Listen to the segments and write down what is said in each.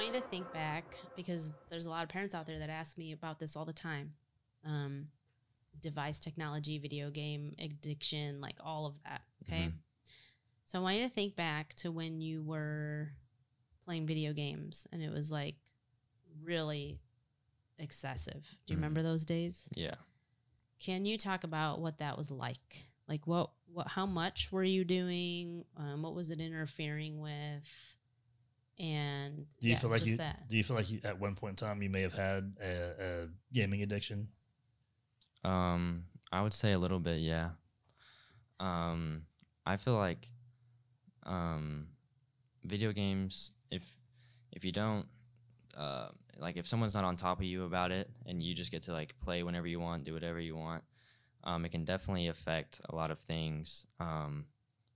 want you to think back because there's a lot of parents out there that ask me about this all the time. Um, device technology, video game addiction, like all of that. Okay. Mhm. So I want you to think back to when you were playing video games and it was like really excessive. Do you Mhm. remember those days? Yeah. Can you talk about what that was like? Like what what how much were you doing? Um, what was it interfering with? And Do you yeah, feel like just you that. do you feel like you at one point in time you may have had a, a gaming addiction? Um, I would say a little bit, yeah. Um, I feel like um, video games. If if you don't, uh, like if someone's not on top of you about it, and you just get to like play whenever you want, do whatever you want, um, it can definitely affect a lot of things. Um,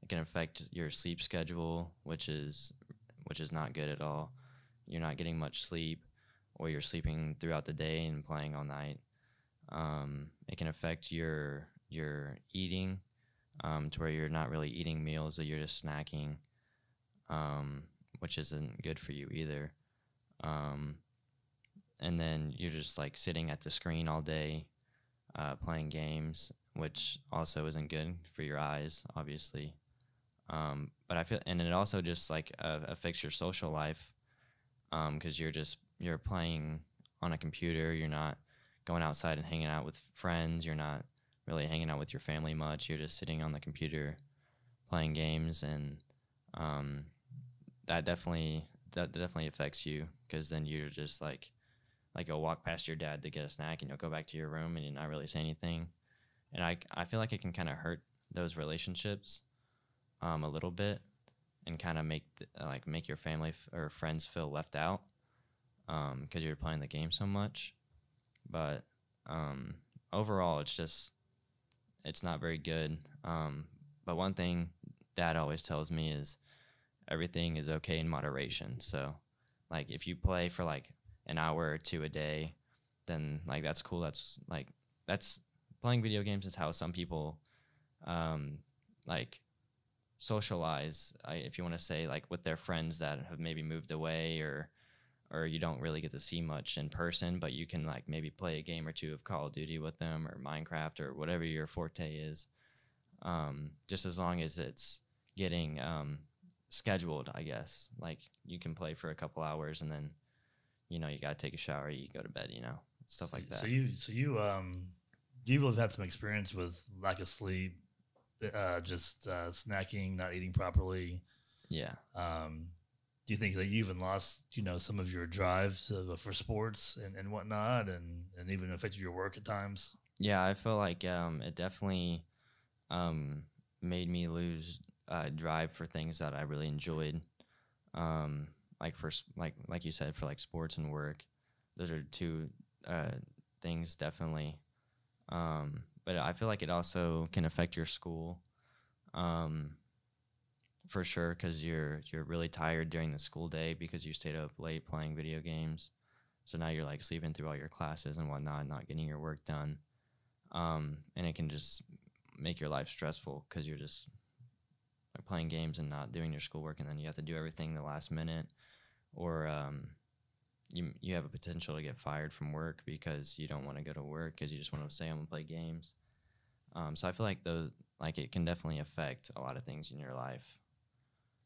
it can affect your sleep schedule, which is which is not good at all. You're not getting much sleep, or you're sleeping throughout the day and playing all night. Um, it can affect your your eating um, to where you're not really eating meals or you're just snacking um, which isn't good for you either. Um, and then you're just like sitting at the screen all day uh, playing games which also isn't good for your eyes obviously um, but i feel and it also just like uh, affects your social life because you're just you're playing on a computer you're not going outside and hanging out with friends. You're not really hanging out with your family much. You're just sitting on the computer playing games, and um, that definitely that definitely affects you because then you're just like like you'll walk past your dad to get a snack, and you'll go back to your room and you're not really say anything. And I I feel like it can kind of hurt those relationships um, a little bit and kind of make th- like make your family f- or friends feel left out because you're playing the game so much. But um, overall it's just it's not very good. Um, but one thing dad always tells me is everything is okay in moderation. So like if you play for like an hour or two a day then like that's cool. That's like that's playing video games is how some people um, like socialize I, if you want to say like with their friends that have maybe moved away or or you don't really get to see much in person, but you can like maybe play a game or two of Call of Duty with them or Minecraft or whatever your forte is. Um, just as long as it's getting um, scheduled, I guess. Like you can play for a couple hours and then, you know, you gotta take a shower, you go to bed, you know, stuff like that. So you so you um you have had some experience with lack of sleep, uh, just uh, snacking, not eating properly. yeah. Um, do you think that you even lost, you know, some of your drive to, for sports and, and whatnot, and and even affected your work at times? Yeah, I feel like um, it definitely um, made me lose uh, drive for things that I really enjoyed. Um, like for like like you said, for like sports and work, those are two uh, things definitely. Um, but I feel like it also can affect your school, um, for sure, because you're you're really tired during the school day because you stayed up late playing video games. So now you're like sleeping through all your classes and whatnot, not getting your work done um, and it can just make your life stressful because you're just like, playing games and not doing your schoolwork, and then you have to do everything the last minute, or um, you you have a potential to get fired from work because you don't want to go to work because you just want to stay home and play games. Um, so I feel like those like it can definitely affect a lot of things in your life.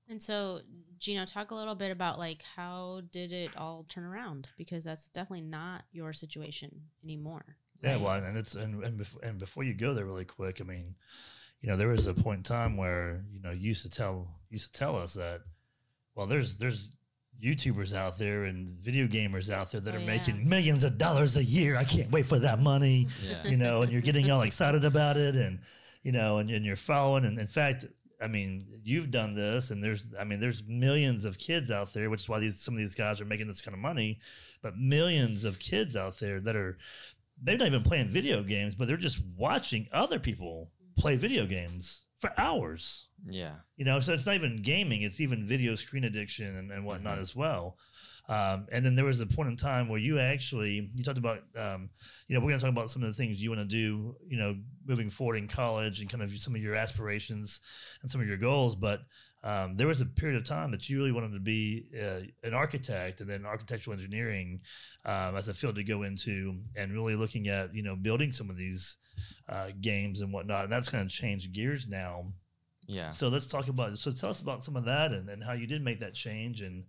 And so, Gino, talk a little bit about like how did it all turn around? Because that's definitely not your situation anymore. Yeah, right? well, and it's and and, bef- and before you go there, really quick, I mean, you know, there was a point in time where you know you used to tell used to tell us that, well, there's there's YouTubers out there and video gamers out there that Oh, are yeah. making millions of dollars a year. I can't wait for that money. Yeah. you know, and you're getting all excited about it, and you know, and, and you're following. And in fact, I mean, you've done this, and there's, I mean, there's millions of kids out there, which is why these some of these guys are making this kind of money. But millions of kids out there that are maybe not even playing video games, but they're just watching other people play video games for hours. Yeah. You know, so it's not even gaming; it's even video screen addiction and, and whatnot Mhm. as well. Um, and then there was a point in time where you actually you talked about, um, you know, we're going to talk about some of the things you want to do, you know, moving forward in college and kind of some of your aspirations and some of your goals. But um, there was a period of time that you really wanted to be uh, an architect and then architectural engineering um, as a field to go into, and really looking at you know building some of these uh, games and whatnot. And that's kind of changed gears now. Yeah. So let's talk about. So tell us about some of that and, and how you did make that change, and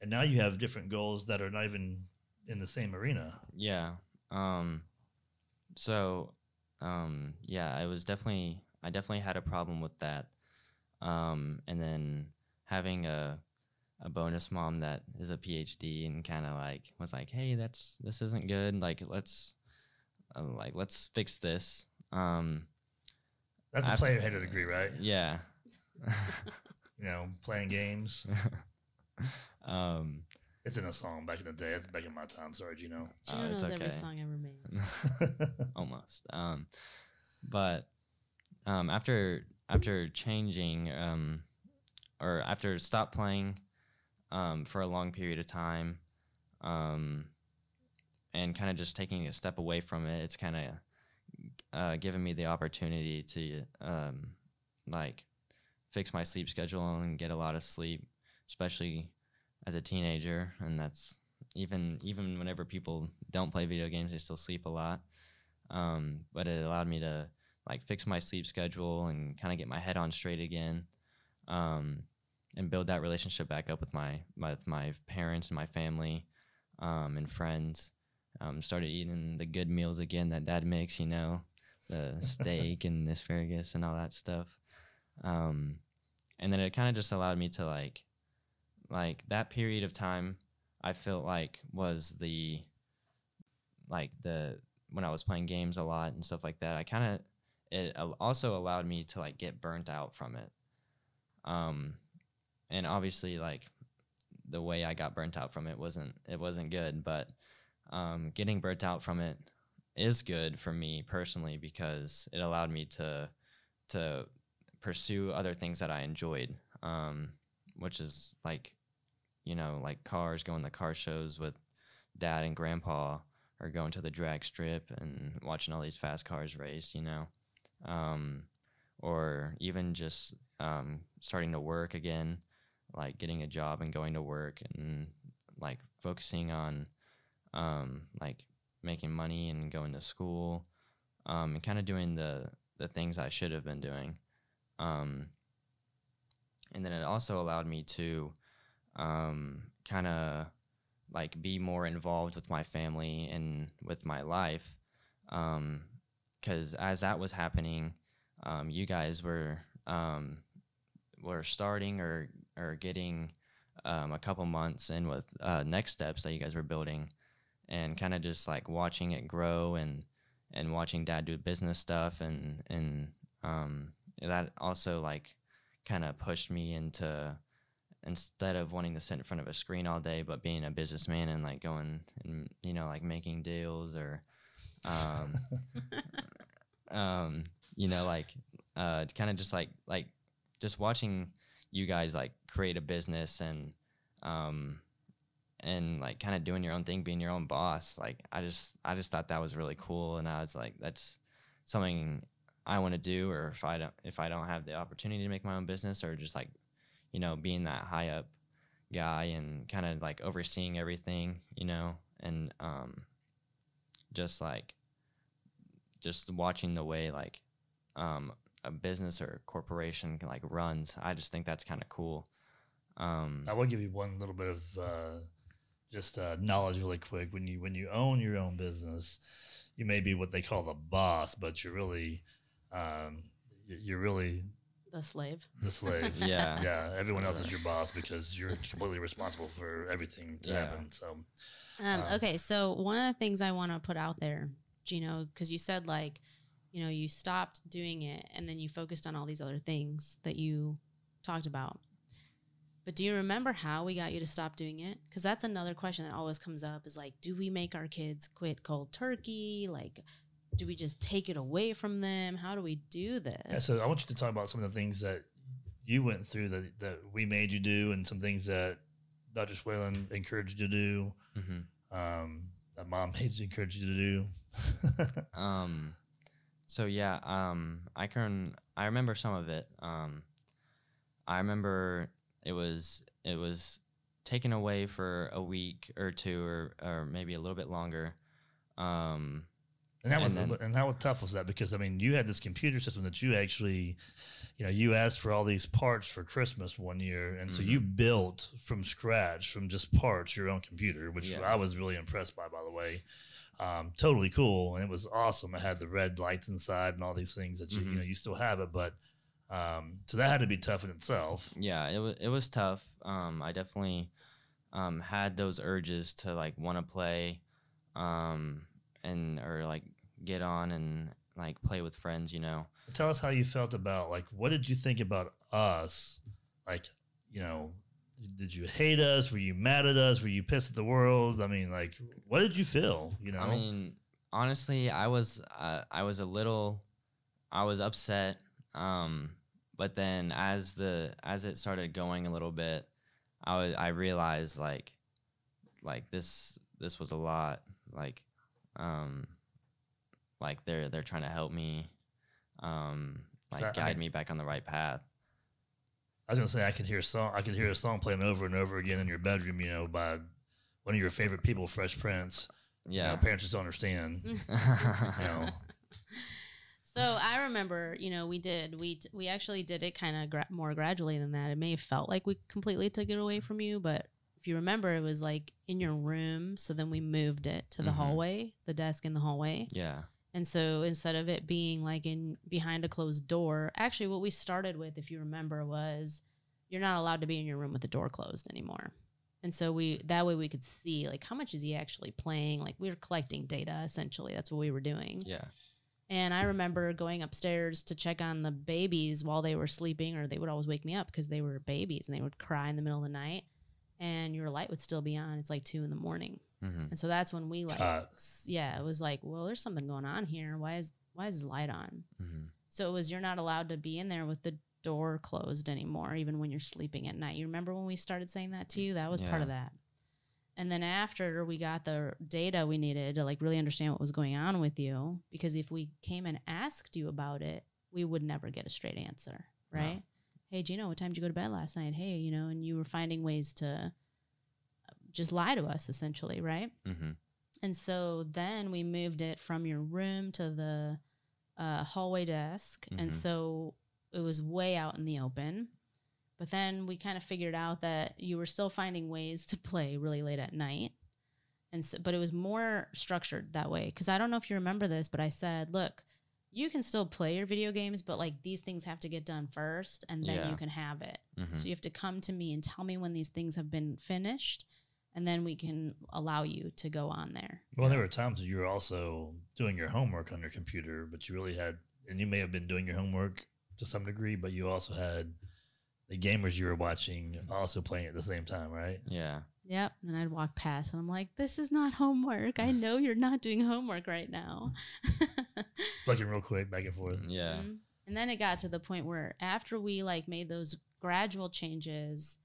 and now you have different goals that are not even in the same arena. Yeah. Um so um yeah, I was definitely I definitely had a problem with that. Um and then having a a bonus mom that is a PhD and kind of like was like, "Hey, that's this isn't good. Like let's uh, like let's fix this." Um That's a After- player hater degree, right? yeah. You know, playing games. um It's in a song back in the day. It's back in my time. Sorry, Gino. Gino Uh, it's knows every okay. song ever made. almost. Um, but um, after after changing um, or after stop playing um, for a long period of time, um, and kind of just taking a step away from it, it's kind of uh, given me the opportunity to um, like fix my sleep schedule and get a lot of sleep, especially as a teenager, and that's even even whenever people don't play video games, they still sleep a lot. Um, but it allowed me to like fix my sleep schedule and kind of get my head on straight again, um, and build that relationship back up with my, with my parents and my family, um, and friends. Um, started eating the good meals again that dad makes, you know, the steak and asparagus and all that stuff. Um, and then it kind of just allowed me to like, like that period of time I felt like was the like the when I was playing games a lot and stuff like that. I kind of it also allowed me to like get burnt out from it. Um, and obviously like the way I got burnt out from it wasn't it wasn't good, but um, getting burnt out from it is good for me personally because it allowed me to to pursue other things that I enjoyed, um, which is like you know, like cars, going to car shows with dad and grandpa, or going to the drag strip and watching all these fast cars race, you know, um, or even just um, starting to work again, like getting a job and going to work and like focusing on um, like making money and going to school um, and kind of doing the the things I should have been doing. Um, and then it also allowed me to um, kind of like be more involved with my family and with my life. Because as that was happening, um, you guys were um, were starting or or getting um, a couple months in with uh, next steps that you guys were building, and kind of just like watching it grow and and watching dad do business stuff and and um, that also like kind of pushed me into instead of wanting to sit in front of a screen all day, but being a businessman and like going and you know like making deals or, um, um, you know like uh, kind of just like like just watching you guys like create a business and um and like kind of doing your own thing being your own boss like i just i just thought that was really cool and i was like that's something i want to do or if i don't if i don't have the opportunity to make my own business or just like you know being that high up guy and kind of like overseeing everything you know and um just like just watching the way like um a business or a corporation like runs i just think that's kind of cool. Um I will give you one little bit of uh, just uh, knowledge really quick. When you when you own your own business, you may be what they call the boss, but you're really um, you're really The slave. the slave. Yeah. yeah. Everyone else is your boss because you're completely responsible for everything to Yeah. happen. So Um, Um, okay, so one of the things I want to put out there, Gino, because you said like, you know, you stopped doing it and then you focused on all these other things that you talked about. But do you remember how we got you to stop doing it? Because that's another question that always comes up is like, do we make our kids quit cold turkey? Like, do we just take it away from them? How do we do this? Yeah, so I want you to talk about some of the things that you went through that, that we made you do and some things that Dr. Schwalen encouraged you to do, hmm um, that mom made you encourage you to do. Um, so yeah, um, I can I remember some of it. Um, I remember it was it was taken away for a week or two or or maybe a little bit longer. Um, And that was And then- and how tough was that? Because I mean, you had this computer system that you actually, you know, you asked for all these parts for Christmas one year, and so you Mm-hmm. built from scratch from just parts your own computer, which Yeah. I was really impressed by, by the way. Um, totally cool, and it was awesome. It had the red lights inside and all these things that you you Mhm. know you still have it, but um, so that had to be tough in itself. yeah, it was it was tough. Um, I definitely um, had those urges to like want to play, um, and or like get on and like play with friends. You know. Tell us how you felt about like what did you think about us? Like, you know, did you hate us? Were you mad at us? Were you pissed at the world? I mean, like, what did you feel? You know, I mean, honestly, I was uh, I was a little, I was upset. Um, but then as the as it started going a little bit, I was I realized like, like this this was a lot. Like, um, like they're they're trying to help me, um, like I guide mean- me back on the right path. I was gonna say I could hear a song. I could hear a song playing over and over again in your bedroom. You know, by one of your favorite people, Fresh Prince. You know, Yeah. parents just don't understand. You know, So I remember, you know, we did we we actually did it kind of gra- more gradually than that. It may have felt like we completely took it away from you, but if you remember, it was like in your room. So then we moved it to the Mhm. hallway, the desk in the hallway. yeah. And so instead of it being like in behind a closed door, actually what we started with, if you remember, was you're not allowed to be in your room with the door closed anymore. And so we that way we could see like how much is he actually playing? Like we were collecting data essentially. That's what we were doing. Yeah. And I remember going upstairs to check on the babies while they were sleeping, or they would always wake me up because they were babies and they would cry in the middle of the night. And your light would still be on. It's like two in the morning. hmm And so that's when we like, Cut. yeah, it was like, well, there's something going on here. Why is why is this light on? hmm So it was you're not allowed to be in there with the door closed anymore, even when you're sleeping at night. You remember when we started saying that to you? That was part of that. And then after we got the data we needed to like really understand what was going on with you, because if we came and asked you about it, we would never get a straight answer, No. right? Hey, Gino, what time did you go to bed last night? Hey, you know, and you were finding ways to just lie to us essentially, right? hmm And so then we moved it from your room to the uh, hallway desk. And Mhm. so it was way out in the open. But then we kind of figured out that you were still finding ways to play really late at night. And so, but it was more structured that way. Cause I don't know if you remember this, but I said, look, you can still play your video games, but like these things have to get done first and then Yeah. you can have it. hmm So you have to come to me and tell me when these things have been finished, and then we can allow you to go on there. well, there were times that you were also doing your homework on your computer, but you really had, and you may have been doing your homework to some degree, but you also had the gamers you were watching also playing at the same time, right? Yeah. Yep. And I'd walk past and I'm like, this is not homework. I know you're not doing homework right now. Fucking real quick back and forth. Yeah. Mhm. And then it got to the point where after we like made those gradual changes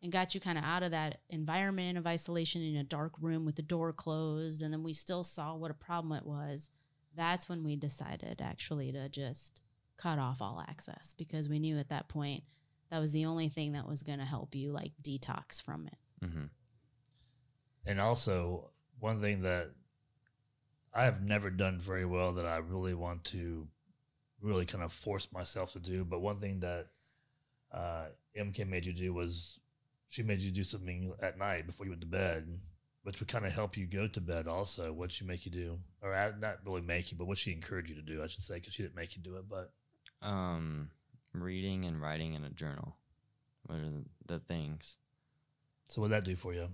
and got you kind of out of that environment of isolation in a dark room with the door closed, and then we still saw what a problem it was, that's when we decided actually to just cut off all access because we knew at that point that was the only thing that was going to help you like detox from it. hmm And also, one thing that I have never done very well that I really want to really kind of force myself to do, but one thing that uh, MK made you do was she made you do something at night before you went to bed, which would kind of help you go to bed also. What'd she make you do? Or uh, not really make you, but what she encouraged you to do, I should say, because she didn't make you do it. But Um, reading and writing in a journal. What are the, the things? so what'd that do for you?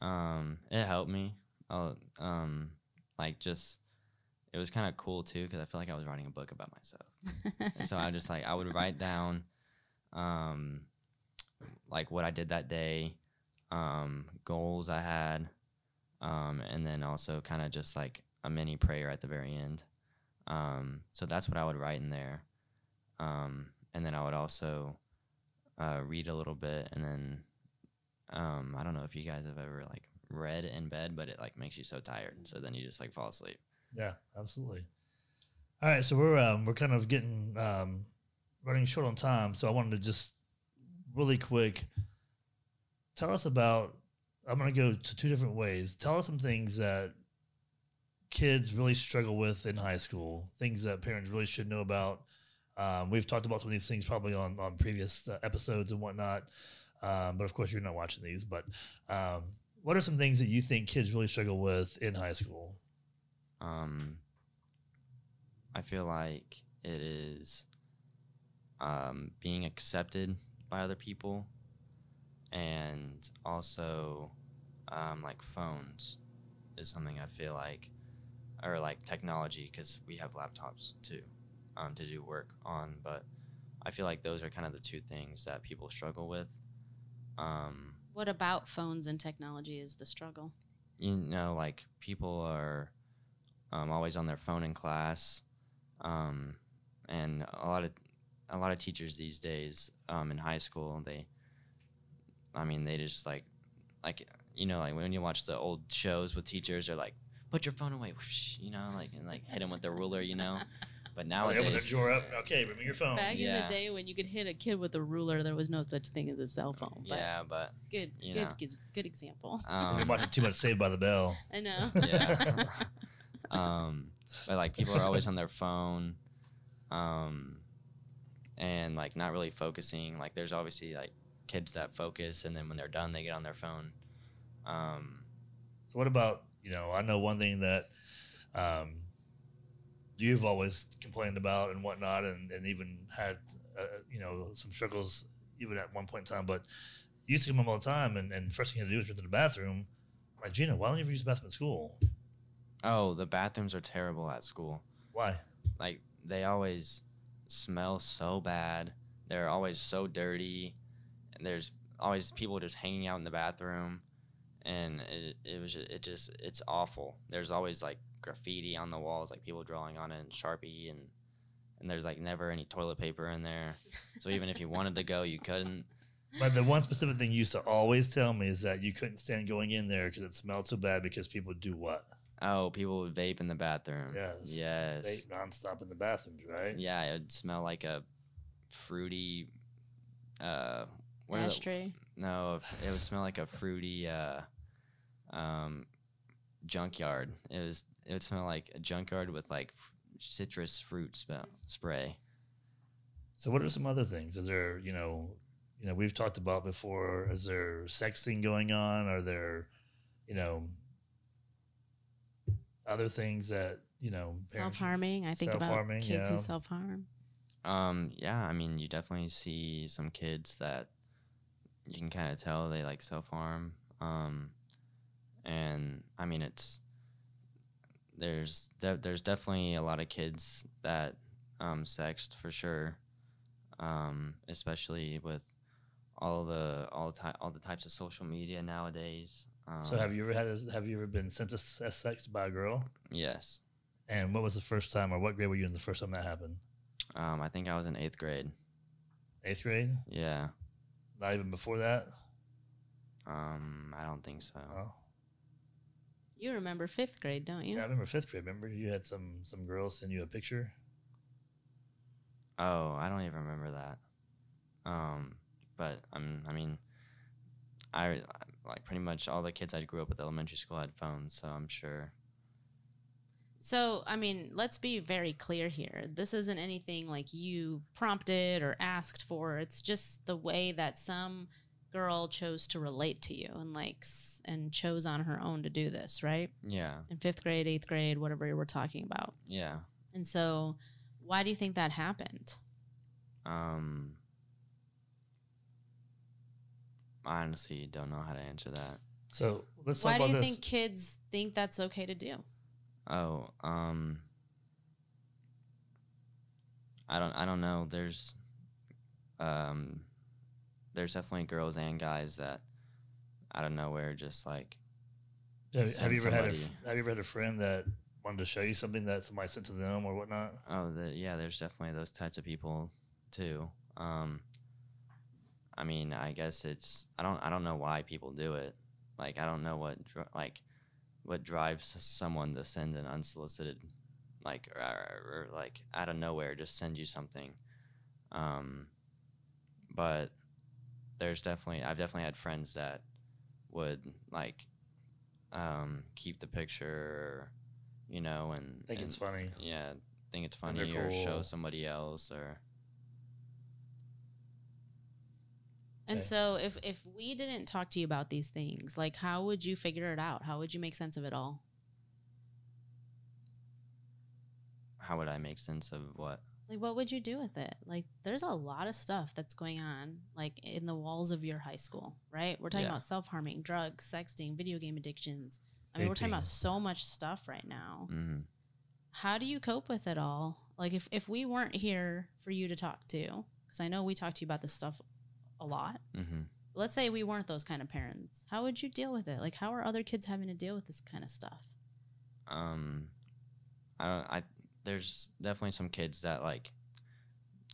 Um, it helped me. I'll, um, like just it was kind of cool too because I feel like I was writing a book about myself. so I just like I would write down, um, like what I did that day, um, goals I had, um, and then also kind of just like a mini prayer at the very end. Um, so that's what I would write in there. Um, and then I would also uh, read a little bit, and then um, I don't know if you guys have ever like read in bed, but it like makes you so tired, so then you just like fall asleep. Yeah, absolutely. All right, so we're um, we're kind of getting um, running short on time, so I wanted to just really quick tell us about. I'm going to go to two different ways. Tell us some things that kids really struggle with in high school, things that parents really should know about. Um, we've talked about some of these things probably on on previous uh, episodes and whatnot, um, but of course you're not watching these. But um, what are some things that you think kids really struggle with in high school? Um, I feel like it is um, being accepted by other people, and also um, like phones is something I feel like, or like technology because we have laptops too um, to do work on. But I feel like those are kind of the two things that people struggle with. Um, What about phones and technology is the struggle? you know, like people are um, always on their phone in class, um, and a lot of a lot of teachers these days um, in high school they, I mean, they just like like you know like when you watch the old shows with teachers, they're like, put your phone away, you know, like and like hit them with the ruler, you know. But now they open their nowadays, drawer up. Okay, bring me your phone. Back in the day when you could hit a kid with a ruler, there was no such thing as a cell phone. But yeah, but good, you good, know. good, good example. They're um, watching too much Saved by the Bell. I know. yeah. um, but like people are always on their phone, um, and like not really focusing. Like there's obviously like kids that focus, and then when they're done, they get on their phone. Um, So what about you know? I know one thing that um, you've always complained about and whatnot, and, and even had uh, you know some struggles even at one point in time. But you used to come home all the time, and, and first thing you had to do was run to the bathroom. Like Gino, why don't you ever use the bathroom at school? oh, the bathrooms are terrible at school. Why? Like they always smell so bad. They're always so dirty, and there's always people just hanging out in the bathroom, and it, it was ju- it just it's awful. There's always like graffiti on the walls, like people drawing on it in Sharpie, and and there's like never any toilet paper in there. So even if you wanted to go, you couldn't. But the one specific thing you used to always tell me is that you couldn't stand going in there because it smelled so bad because people would do what? Oh, people would vape in the bathroom. Yes. Yes. They nonstop in the bathrooms, right? Yeah, it would smell like a fruity. Uh, what are Ashtray. No, it would smell like a fruity uh, um, junkyard. It was. It would smell like a junkyard with like citrus fruit smell, spray. So what are some other things? Is there, you know, you know, we've talked about before, is there sexting going on? Are there, you know, other things that, you know, self harming? I think about Self-harming, kids yeah. who self harm. Um, yeah, I mean, you definitely see some kids that you can kind of tell they like self harm. Um, and I mean, it's there's de- there's definitely a lot of kids that um, sext for sure, um, especially with all the all the ty- all the types of social media nowadays. Um, So have you ever had, a, have you ever been sent as as sex by a girl? yes, And what was the first time or what grade were you in the first time that happened? um, I think I was in eighth grade. Eighth grade? Yeah, Not even before that? um, I don't think so. Oh. You remember fifth grade, don't you? Yeah, I remember fifth grade. Remember you had some some girls send you a picture? Oh, I don't even remember that. Um, but I'm, I mean, I like pretty much all the kids I grew up with elementary school had phones, so I'm sure. So, I mean, let's be very clear here. This isn't anything like you prompted or asked for. It's just the way that some girl chose to relate to you and like s- and chose on her own to do this, right? Yeah, In 5th grade, 8th grade, whatever we're talking about. yeah. And so, why do you think that happened? Um, I honestly don't know how to answer that. So let's why talk do you this. think kids think that's okay to do? Oh, um, I don't, I don't know. There's, um, there's definitely girls and guys that out of nowhere just like have, have you ever had a have you ever had a friend that wanted to show you something that somebody sent to them or whatnot? Oh, the, yeah. There's definitely those types of people too. Um, I mean, I guess it's I don't I don't know why people do it. Like I don't know what like what drives someone to send an unsolicited like or, or, or like out of nowhere just send you something. Um, but there's definitely I've definitely had friends that would like um, keep the picture, you know, and think and, it's funny. yeah, think it's funny or show somebody else or And Okay. so if if we didn't talk to you about these things, like how would you figure it out? How would you make sense of it all? how would I make sense of what? Like what would you do with it? Like there's a lot of stuff that's going on like in the walls of your high school, right? We're talking Yeah. about self-harming, drugs, sexting, video game addictions. I mean, we're talking about so much stuff right now. hmm How do you cope with it all? Like if if we weren't here for you to talk to, cuz I know we talk to you about this stuff a lot. hmm Let's say we weren't those kind of parents. How would you deal with it? Like how are other kids having to deal with this kind of stuff? Um, I don't. I there's definitely some kids that like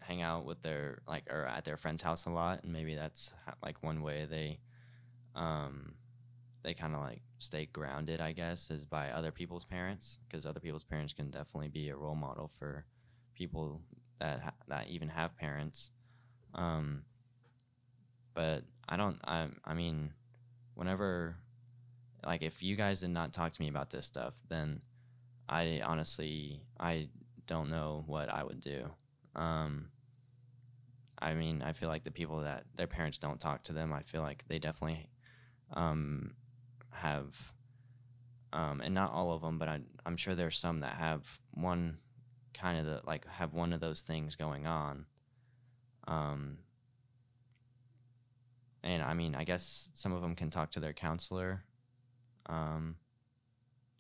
hang out with their like or at their friend's house a lot, and maybe that's like one way they um they kind of like stay grounded. I guess is by other people's parents because other people's parents can definitely be a role model for people that ha- that even have parents. Um, but I don't. I I mean, whenever like if you guys did not talk to me about this stuff, then I honestly I don't know what I would do. Um, I mean, I feel like the people that their parents don't talk to them, I feel like they definitely um, have, um, and not all of them, but I, I'm sure there's some that have one kind of the like have one of those things going on. Um, and I mean, I guess some of them can talk to their counselor um,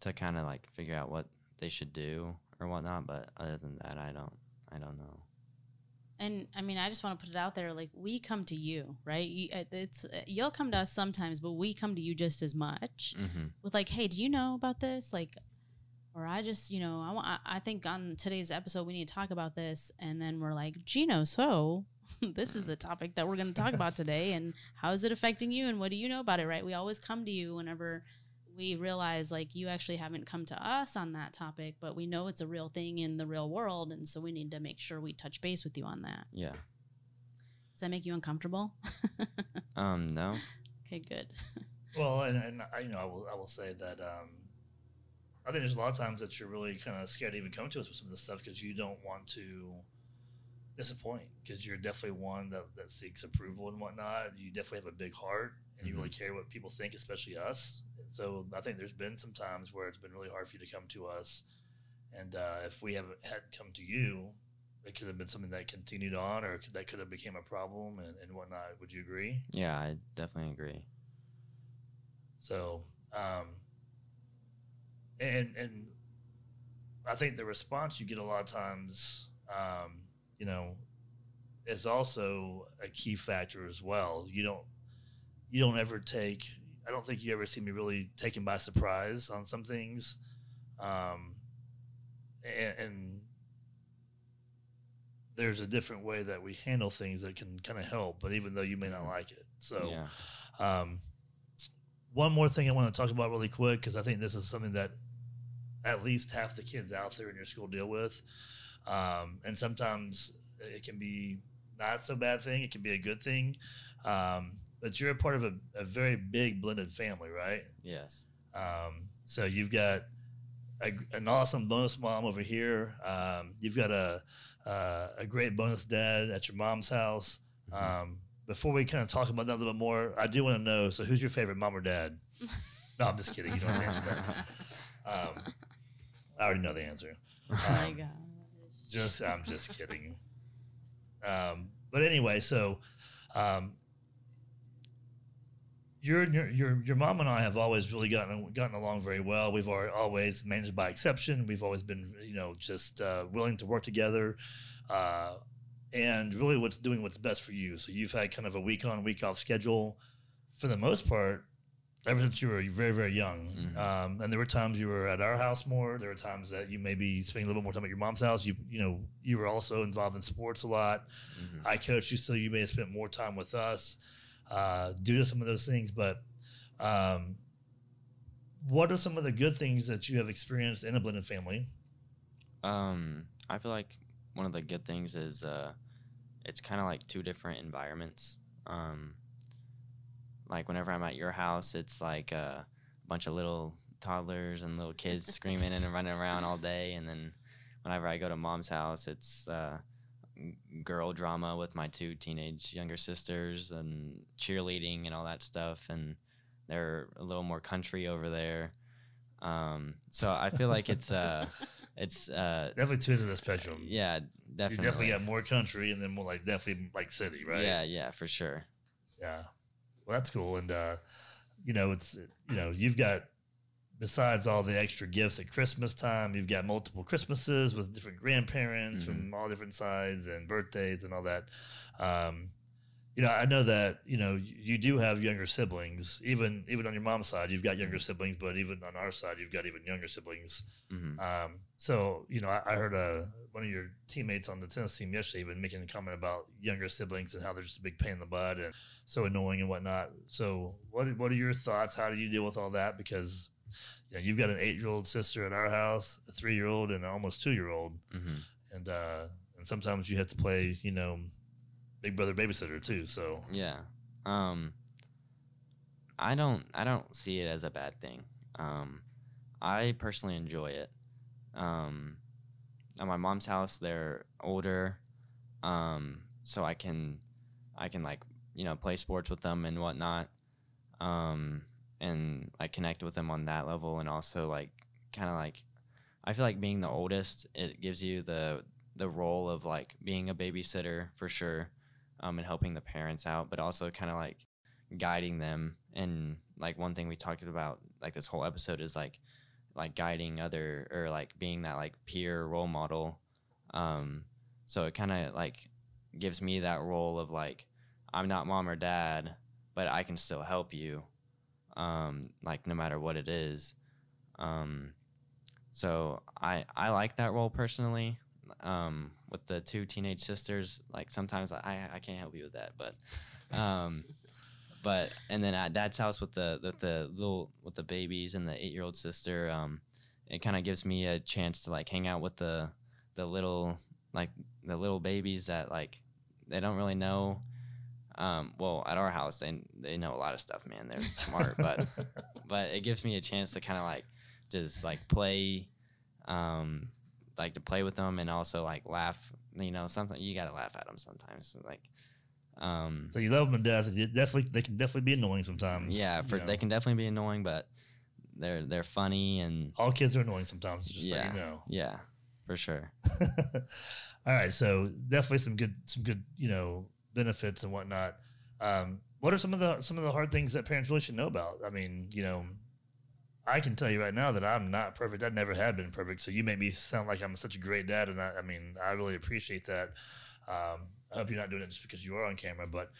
to kind of like figure out what they should do or whatnot. But other than that, I don't, I don't know. And I mean, I just want to put it out there like we come to you, right? You, uh, it's uh, you'll come to us sometimes, but we come to you just as much Mm-hmm. with like, "Hey, do you know about this?" like or I just, you know, I want I- I think on today's episode we need to talk about this and then we're like, "Gino, so this is the topic that we're going to talk about today and how is it affecting you and what do you know about it, right? We always come to you whenever we realize like you actually haven't come to us on that topic, but we know it's a real thing in the real world and so we need to make sure we touch base with you on that. Yeah. Does that make you uncomfortable? Um. No. okay, good. Well, and, and I, you know, I will, I will say that um, I think there's a lot of times that you're really kind of scared to even come to us with some of this stuff because you don't want to disappoint because you're definitely one that, that seeks approval and whatnot. You definitely have a big heart and you really care what people think, especially us. And so I think there's been some times where it's been really hard for you to come to us. And uh, if we haven't had come to you, it could have been something that continued on or that could have became a problem and, and whatnot. Would you agree? Yeah, I definitely agree. So, um, and and I think the response you get a lot of times, um, you know, is also a key factor as well. You don't you don't ever take. I don't think you ever see me really taken by surprise on some things, um, and, and there's a different way that we handle things that can kind of help. But even though you may not Mhm. like it, so. yeah. Um, one more thing I want to talk about really quick because I think this is something that at least half the kids out there in your school deal with, um, and sometimes it can be not so bad thing. It can be a good thing, um, but you're a part of a, a very big blended family, right? Yes. Um, so you've got a, an awesome bonus mom over here. Um, you've got a, a a great bonus dad at your mom's house. Mhm. Um, before we kind of talk about that a little bit more, I do want to know. So, who's your favorite mom or dad? No, I'm just kidding. You don't have to answer that. Um, I already know the answer. oh my Um, gosh. Just, I'm just kidding. Um, but anyway, so um, your, your your your mom and I have always really gotten gotten along very well. We've always managed by exception. We've always been, you know, just uh, willing to work together. Uh, and really what's doing what's best for you. So you've had kind of a week on, week off schedule for the most part. Ever since you were very very young. Mhm. Um, and there were times you were at our house more. There were times that you maybe spending a little more time at your mom's house. You you know you were also involved in sports a lot. Mhm. I coached you, so you may have spent more time with us uh, due to some of those things. But um, what are some of the good things that you have experienced in a blended family? Um, I feel like one of the good things is uh, it's kind of like two different environments. Um, like whenever I'm at your house, it's like a bunch of little toddlers and little kids screaming and running around all day, and then whenever I go to mom's house, it's uh, girl drama with my two teenage younger sisters and cheerleading and all that stuff, and they're a little more country over there. Um, so I feel like it's uh, it's uh, Definitely two into the spectrum. yeah, you definitely. definitely got more country, and then more like definitely like city, right? Yeah, yeah, for sure. Yeah. Well, that's cool. And, uh, you know, it's, you know, you've got, besides all the extra gifts at Christmas time, you've got multiple Christmases with different grandparents from all different sides and birthdays and all that. Um, you know, I know that, you know, you, do have younger siblings, even, even on your mom's side, you've got younger siblings, but even on our side, you've got even younger siblings. hmm Um, so you know, I, I heard uh, one of your teammates on the tennis team yesterday even making a comment about younger siblings and how they're just a big pain in the butt and so annoying and whatnot. So what are- what are your thoughts? How do you deal with all that? Because you know, you've got an eight year old sister at our house, a three year old, and an almost two year old, hmm and uh, and sometimes you have to play, you know, big brother babysitter too. So Yeah. Um I don't I don't see it as a bad thing. Um I personally enjoy it. Um at my mom's house they're older. Um so I can I can like, you know, play sports with them and whatnot. Um and like connect with them on that level and also like kind of like I feel like being the oldest it gives you the the role of like being a babysitter for sure um, and helping the parents out, but also kind of like guiding them. And like one thing we talked about, like this whole episode, is like like guiding other or like being that like peer role model. Um, so it kind of like gives me that role of like I'm not mom or dad, but I can still help you, um, like no matter what it is. Um, so I I like that role personally um, with the two teenage sisters. Like sometimes I I can't help you with that, but um, but and then at dad's house with the with the little with the babies and the eight year old sister, um, it kind of gives me a chance to like hang out with the the little like the little babies that like they don't really know. Um, well, at our house, they they know a lot of stuff, man. They're smart, but but it gives me a chance to kind of like just like play um like to play with them and also like laugh you know sometimes you gotta laugh at them sometimes like um so you love them to death. You definitely they can definitely be annoying sometimes. yeah you for know. they can definitely be annoying but they're they're funny and all kids are annoying sometimes. Just so you know. yeah for sure All right, so definitely some good some good you know benefits and whatnot. Um, what are some of the some of the hard things that parents really should know about? I mean, you know, I can tell you right now that I'm not perfect. I never have been perfect. So you make me sound like I'm such a great dad, and I, I mean, I really appreciate that. Um, I hope you're not doing it just because you are on camera, but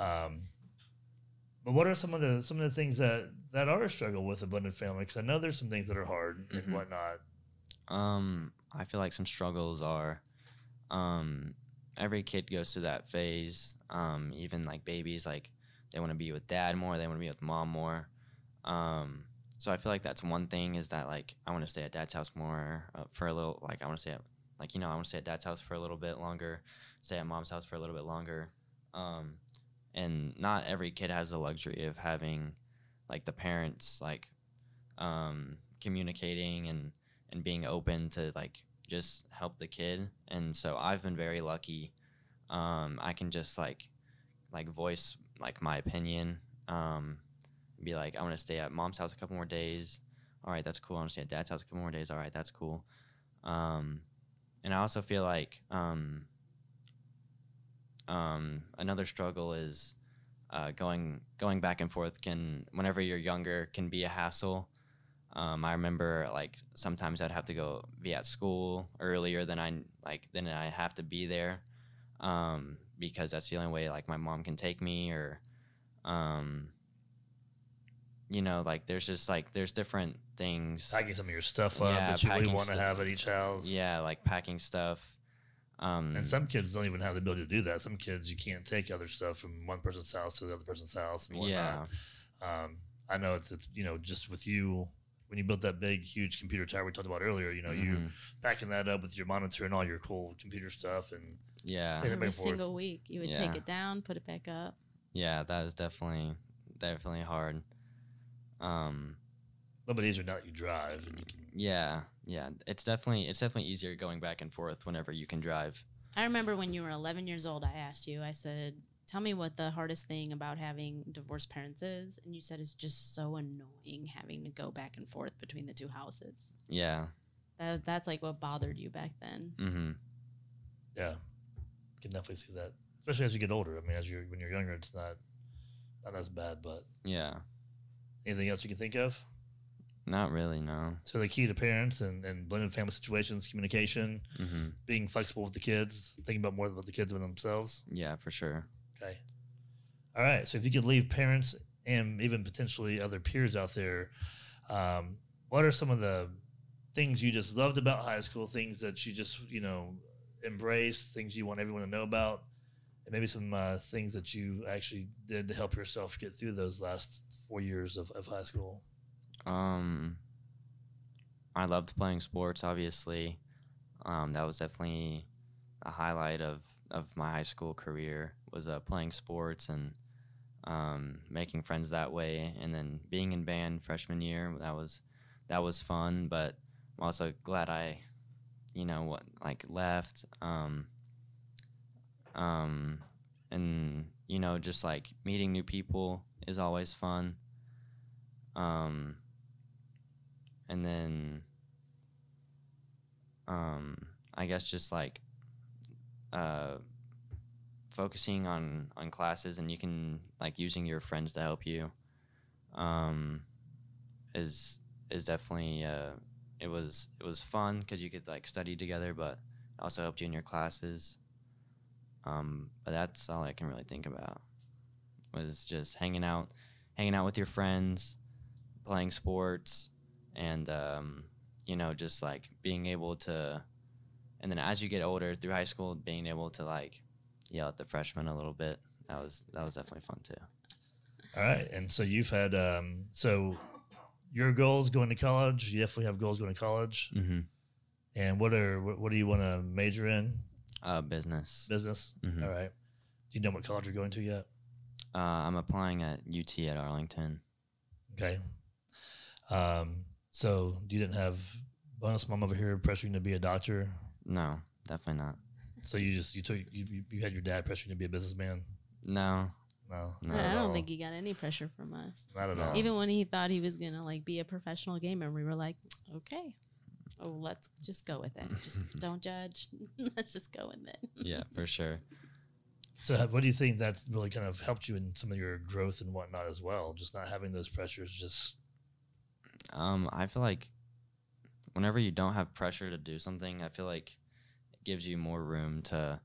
um, but what are some of the some of the things that that are a struggle with a blended family? Because I know there's some things that are hard Mhm. and whatnot. um i feel like some struggles are um every kid goes through that phase um even like babies like they want to be with dad more they want to be with mom more um so i feel like that's one thing is that like i want to stay at dad's house more uh, for a little like i want to stay at like you know i want to stay at dad's house for a little bit longer stay at mom's house for a little bit longer um and not every kid has the luxury of having like the parents like um communicating and and being open to like just help the kid. And so i've been very lucky. Um i can just like like voice like my opinion um be like i want to stay at mom's house a couple more days. All right that's cool. I want to stay at dad's house a couple more days. All right that's cool. Um and i also feel like um um another struggle is uh, going going back and forth can whenever you're younger can be a hassle. Um, I remember like sometimes I'd have to go be at school earlier than I like than I have to be there um, because that's the only way like my mom can take me or um, you know, like there's just like there's different things. Packing some of your stuff up Yeah, that you really want to stuff. have at each house. Yeah, like packing stuff. Um, And some kids don't even have the ability to do that. Some kids you can't take other stuff from one person's house to the other person's house and whatnot. yeah. Um, I know it's it's you know just with you when you built that big huge computer tower we talked about earlier. You know you mhm, backing that up with your monitor and all your cool computer stuff and yeah, Take it Every and forth. single week, you would take it down, put it back up. yeah. That is definitely definitely hard. Um, a little bit easier now that you drive and you can. yeah, yeah. It's definitely it's definitely easier going back and forth whenever you can drive. I remember when you were 11 years old, I asked you, I said, Tell me what the hardest thing about having divorced parents is. And you said it's just so annoying having to go back and forth between the two houses. Yeah. That, that's like what bothered you back then. Mm-hmm. Yeah, you can definitely see that, especially as you get older. I mean, as you're when you're younger, it's not not as bad. But Yeah. Anything else you can think of? Not really. No. So the key to parents and, and blended family situations, communication, Mm-hmm. being flexible with the kids, thinking about more about the kids than themselves. Yeah, for sure. Okay. All right. So if you could leave parents and even potentially other peers out there, um, what are some of the things you just loved about high school? Things that you just you know embraced, things you want everyone to know about, and maybe some uh, things that you actually did to help yourself get through those last four years of, of high school. Um, I loved playing sports. Obviously, um, that was definitely a highlight of of my high school career was uh, playing sports and um, making friends that way. And then being in band freshman year, that was that was fun. But I'm also glad I, you know, what like left. Um, um, and you know, just like meeting new people is always fun. Um, and then um i guess just like uh focusing on on classes and you can like using your friends to help you um is is definitely uh it was it was fun because you could like study together but also helped you in your classes um but that's all i can really think about was just hanging out hanging out with your friends playing sports and um, you know just like being able to and then as you get older through high school being able to like yell at the freshmen a little bit that was that was definitely fun too All right. And so you've had um, so your goals going to college. You definitely have goals going to college. mm-hmm. And what are what, what do you want to major in? Uh, business Business. Mhm. All right. Do you know what college you're going to yet? uh, i'm applying at ut at arlington Okay. Um, so you didn't have bonus mom over here pressuring you to be a doctor. no definitely not So you just you took you, you- you had your dad pressuring you to be a businessman. no No, No. not I don't all. think he got any pressure from us. not at No. all. Even when he thought he was gonna like be a professional gamer, we were like, okay, oh, let's just go with it. Just don't judge. let's just go with it. yeah for sure So what do you think that's really kind of helped you in some of your growth and whatnot as well? Just not having those pressures. Just Um, I feel like whenever you don't have pressure to do something, I feel like it gives you more room to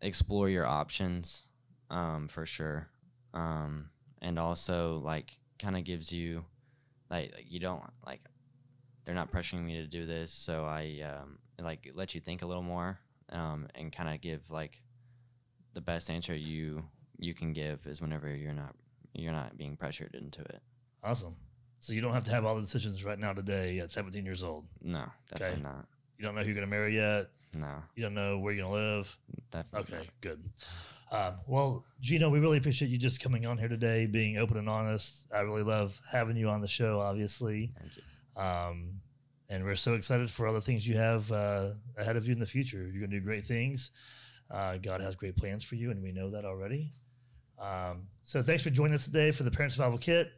explore your options, um, for sure. Um, and also like kind of gives you like like, you don't like they're not pressuring me to do this, so I um like let you think a little more, um, and kind of give like the best answer you you can give is whenever you're not you're not being pressured into it. awesome. So you don't have to have all the decisions right now today at 17 years old. No, definitely not. You don't know who you're going to marry yet. No, You don't know where you're going to live. definitely. Okay, good. Um, well, Gino, we really appreciate you just coming on here today, being open and honest. I really love having you on the show, obviously. Thank you. Um, and we're so excited for all the things you have uh, ahead of you in the future. You're going to do great things. Uh, God has great plans for you, and we know that already. Um, so thanks for joining us today for the Parent Survival Kit.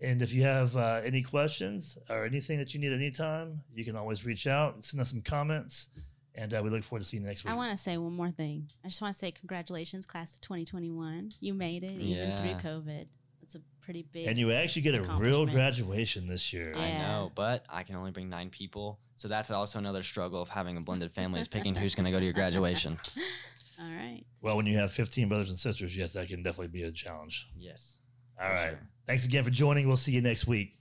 And if you have uh, any questions or anything that you need at any time, you can always reach out and send us some comments. And uh, we look forward to seeing you next week. I want to say one more thing. I just want to say congratulations, class of 2021. You made it even through COVID. It's a pretty big. and you actually get a real graduation this year. Yeah. I know, but I can only bring nine people, so that's also another struggle of having a blended family is picking who's going to go to your graduation. All right. Well, when you have 15 brothers and sisters, yes, that can definitely be a challenge. Yes. All right. Sure. Thanks again for joining. We'll see you next week.